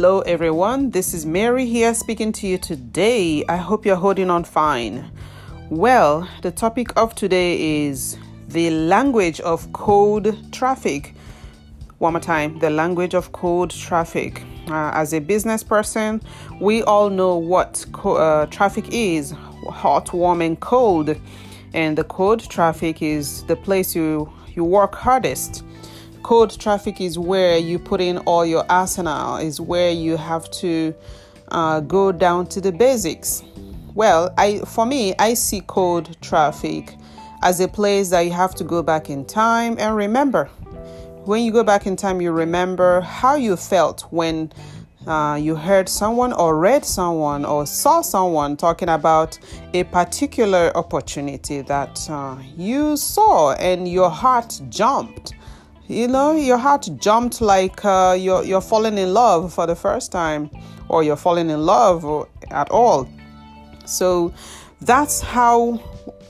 Hello, everyone. This is Mary here speaking to you today. I hope you're holding on fine. Well, the topic of today is the language of cold traffic. One more time the language of cold traffic. Uh, as a business person, we all know what co- uh, traffic is hot, warm, and cold. And the cold traffic is the place you, you work hardest cold traffic is where you put in all your arsenal, is where you have to uh, go down to the basics. Well, I for me, I see cold traffic as a place that you have to go back in time and remember. When you go back in time, you remember how you felt when uh, you heard someone or read someone or saw someone talking about a particular opportunity that uh, you saw and your heart jumped you know your heart jumped like uh, you're, you're falling in love for the first time or you're falling in love at all. So that's how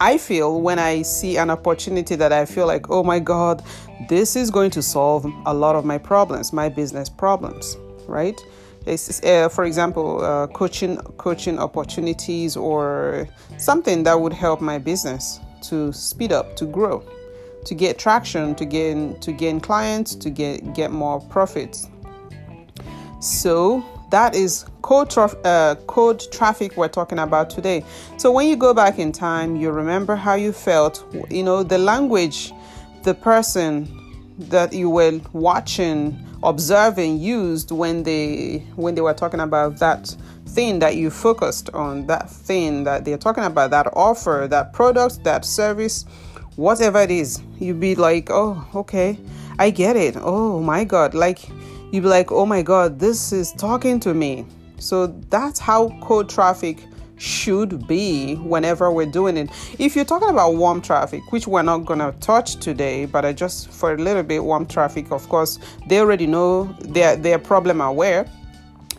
i feel when i see an opportunity that i feel like oh my god this is going to solve a lot of my problems my business problems right? Uh, for example uh, coaching coaching opportunities or something that would help my business to speed up to grow to get traction, to gain to gain clients, to get get more profits. So that is code, traf- uh, cold traffic we're talking about today. So when you go back in time, you remember how you felt. You know the language, the person that you were watching, observing used when they when they were talking about that thing that you focused on, that thing that they're talking about, that offer, that product, that service whatever it is, you'd be like, oh, okay, I get it. Oh my God. Like, you'd be like, oh my God, this is talking to me. So that's how cold traffic should be whenever we're doing it. If you're talking about warm traffic, which we're not going to touch today, but I just for a little bit warm traffic, of course, they already know they're they're problem aware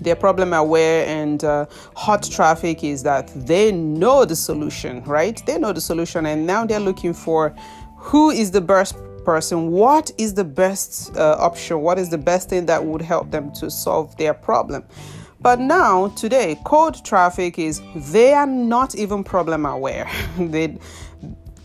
they're problem aware and uh, hot traffic is that they know the solution right? They know the solution and now they're looking for who is the best person what is the best uh, option what is the best thing that would help them to solve their problem. But now today cold traffic is they are not even problem aware. They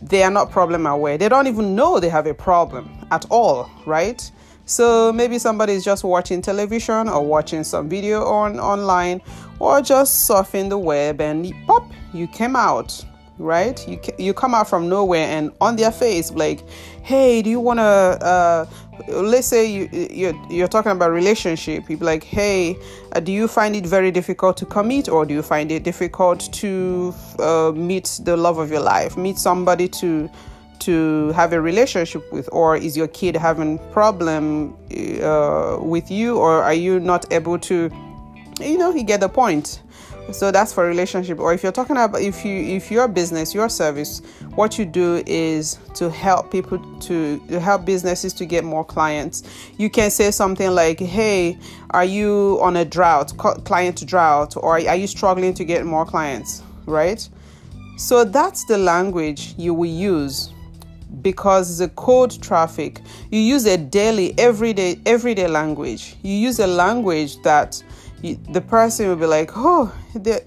they are not problem aware. They don't even know they have a problem at all right so maybe somebody is just watching television or watching some video on online or just surfing the web and pop, you came out, right? You you come out from nowhere and on their face like, "Hey, do you want to uh let's say you you're, you're talking about relationship be like hey uh, do you find it very difficult to commit or do you find it difficult to uh, meet the love of your life meet somebody to to have a relationship with or is your kid having problem uh, with you or are you not able to you know you get the point? So that's for relationship. Or if you're talking about if you if your business your service what you do is to help people to, to help businesses to get more clients. You can say something like hey are you on a drought client drought or are you struggling to get more clients? Right? So that's the language you will use because the cold traffic. You use a daily everyday everyday language. You use a language that you, the person will be like oh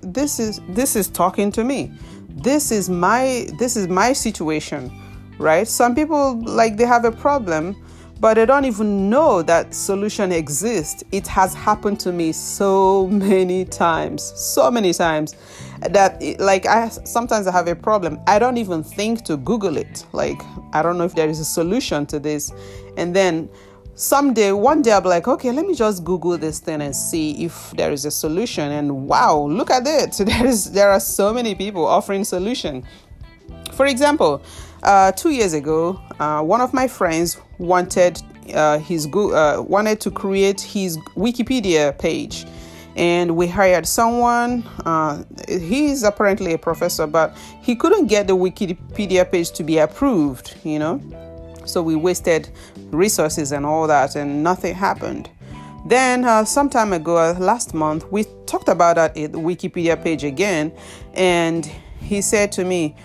this is this is talking to me. This is my this is my situation right? Some people like they have a problem but they don't even know that solution exists. It has happened to me so many times so many times that like i sometimes i have a problem. I don't even think to google it. Like i don't know if there is a solution to this. And then someday one day i'll be like okay let me just google this thing and see if there is a solution. And wow look at it. There is there are so many people offering solution. For example uh, two years ago uh, one of my friends wanted uh, his go- uh, wanted to create his wikipedia page and we hired someone. Uh, he's apparently a professor, but he couldn't get the Wikipedia page to be approved, you know. So we wasted resources and all that, and nothing happened. Then, uh, some time ago, uh, last month, we talked about that at Wikipedia page again, and he said to me,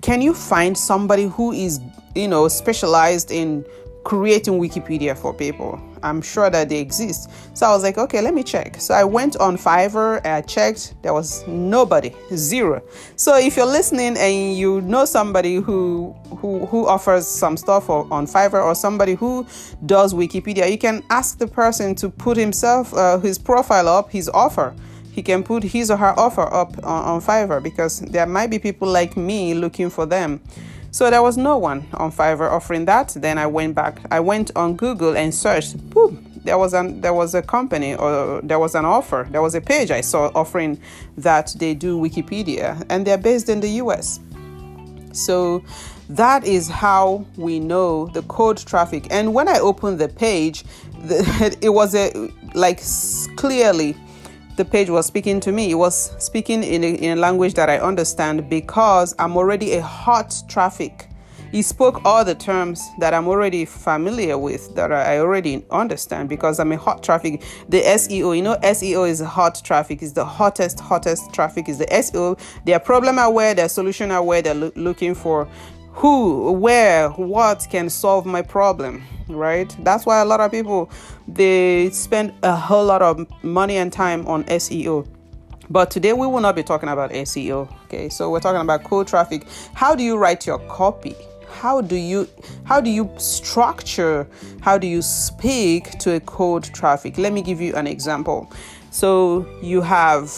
"Can you find somebody who is, you know, specialized in creating Wikipedia for people. I'm sure that they exist. So I was like, okay, let me check. So I went on Fiverr, I checked, there was nobody, zero. So if you're listening and you know somebody who who who offers some stuff on Fiverr or somebody who does Wikipedia, you can ask the person to put himself uh, his profile up, his offer he can put his or her offer up on, on Fiverr because there might be people like me looking for them. So there was no one on Fiverr offering that. Then I went back. I went on Google and searched. Boom, there was an there was a company or there was an offer. There was a page I saw offering that they do Wikipedia and they're based in the US. So that is how we know the cold traffic. And when I opened the page, the, it was a like clearly the page was speaking to me. It was speaking in a, in a language that I understand because I'm already a hot traffic. He spoke all the terms that I'm already familiar with, that I already understand because I'm a hot traffic. The SEO, you know, SEO is hot traffic, is the hottest, hottest traffic, is the SEO. They're problem aware, they're solution aware, they're lo- looking for who, where, what can solve my problem, right? That's why a lot of people they spend a whole lot of money and time on SEO. But today we will not be talking about SEO. Okay, so we're talking about cold traffic. How do you write your copy? How do you how do you structure? How do you speak to a cold traffic? Let me give you an example. So you have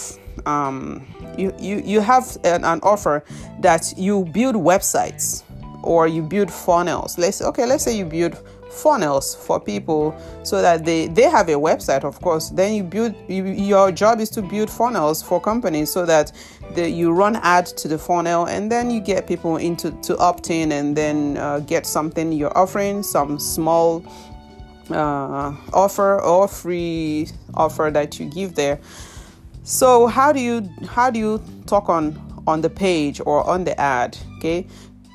um, you, you, you have an, an offer that you build websites or you build funnels. Let's okay, let's say you build funnels for people so that they they have a website of course. Then you build you, your job is to build funnels for companies so that the, you run ad to the funnel and then you get people into to opt in and then uh, get something you're offering some small uh, offer or free offer that you give there. So how do you how do you talk on on the page or on the ad okay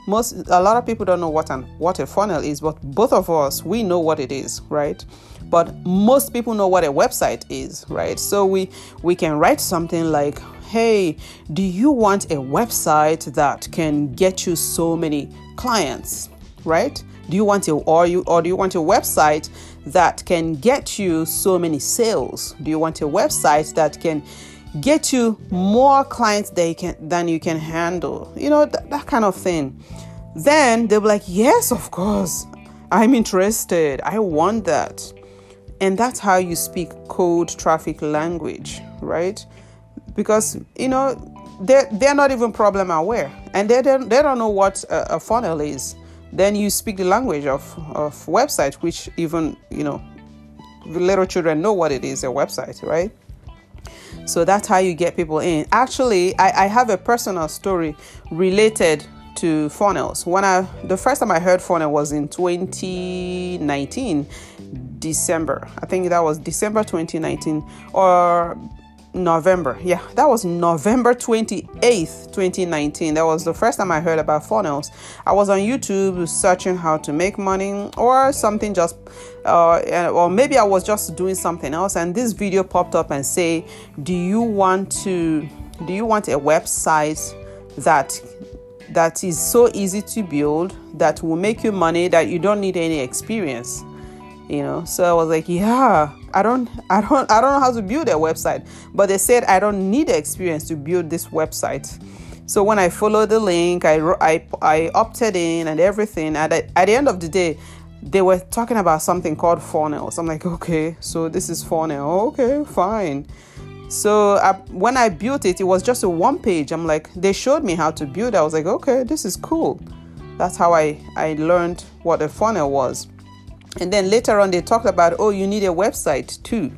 most a lot of people don't know what an what a funnel is but both of us we know what it is right? But most people know what a website is right? So we we can write something like hey do you want a website that can get you so many clients? Right? Do you want a or you or do you want a website that can get you so many sales? Do you want a website that can get you more clients than you can, than you can handle, you know, th- that kind of thing. Then they'll be like, Yes, of course, I'm interested. I want that. And that's how you speak cold traffic language, right? Because, you know, they're, they're not even problem aware and they don't, they don't know what a, a funnel is. Then you speak the language of, of website, which even, you know, little children know what it is a website, right? So that's how you get people in. Actually, I, I have a personal story related to funnels. When I the first time I heard funnel was in 2019, December. I think that was December 2019 or November. Yeah, that was November 28th, 2019. That was the first time I heard about funnels. I was on YouTube searching how to make money or something just uh, or maybe I was just doing something else and this video popped up and say, "Do you want to do you want a website that that is so easy to build that will make you money that you don't need any experience?" You know? So i was like yeah i don't i don't i don't know how to build a website. But they said i don't need experience to build this website. So when i followed the link i i, I opted in and everything. And at, the end of the day they were talking about something called funnels i'm like okay so this is funnel. Okay fine. So I, when i built it it was just a one page. I'm like they showed me how to build. I was like okay this is cool. That's how i i learned what a funnel was and then later on they talked about oh you need a website too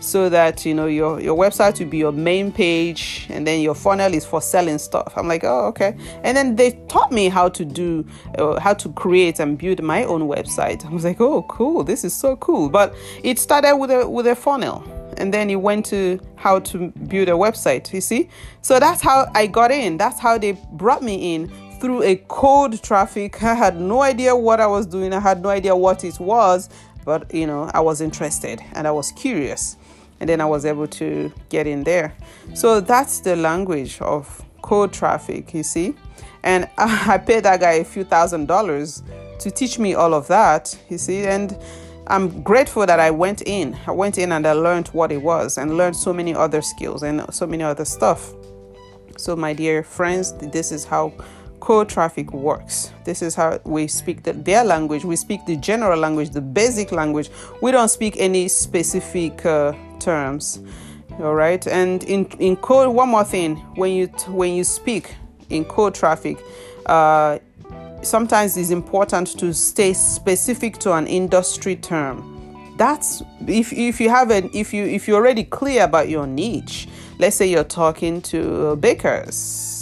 so that you know your your website will be your main page and then your funnel is for selling stuff. I'm like oh okay. And then they taught me how to do uh, how to create and build my own website. I was like oh cool this is so cool. But it started with a with a funnel and then it went to how to build a website you see? So that's how i got in. That's how they brought me in through a cold traffic. I had no idea what I was doing. I had no idea what it was, but you know, I was interested and I was curious. And then I was able to get in there. So that's the language of cold traffic, you see. And I paid that guy a few thousand dollars to teach me all of that, you see, and I'm grateful that I went in. I went in and I learned what it was and learned so many other skills and so many other stuff. So, my dear friends, this is how cold traffic works. This is how we speak the, their language. We speak the general language, the basic language. We don't speak any specific uh, terms. All right. And in in code, one more thing: when you when you speak in cold traffic, uh, sometimes it's important to stay specific to an industry term. That's if if you have an if you if you're already clear about your niche. Let's say you're talking to bakers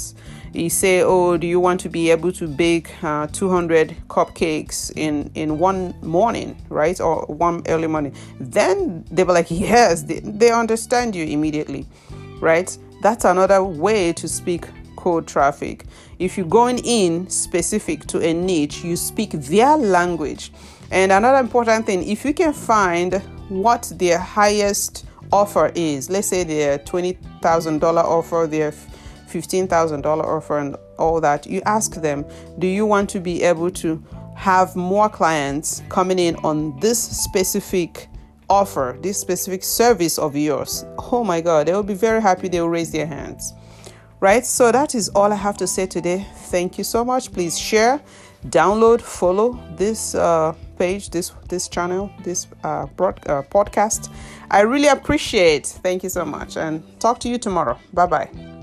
you say, "Oh, do you want to be able to bake uh, 200 cupcakes in in one morning, right, or one early morning?" Then they were like, "Yes," they, they understand you immediately, right? That's another way to speak cold traffic. If you're going in specific to a niche, you speak their language. And another important thing, if you can find what their highest offer is, let's say their $20,000 offer, their $15,000 offer and all that, you ask them, do you want to be able to have more clients coming in on this specific offer, this specific service of yours? Oh my God, they will be very happy. They will raise their hands. Right? So that is all I have to say today. Thank you so much. Please share, download, follow this uh, page, this this channel, this uh, broad, uh, podcast. I really appreciate. Thank you so much, and talk to you tomorrow. Bye bye.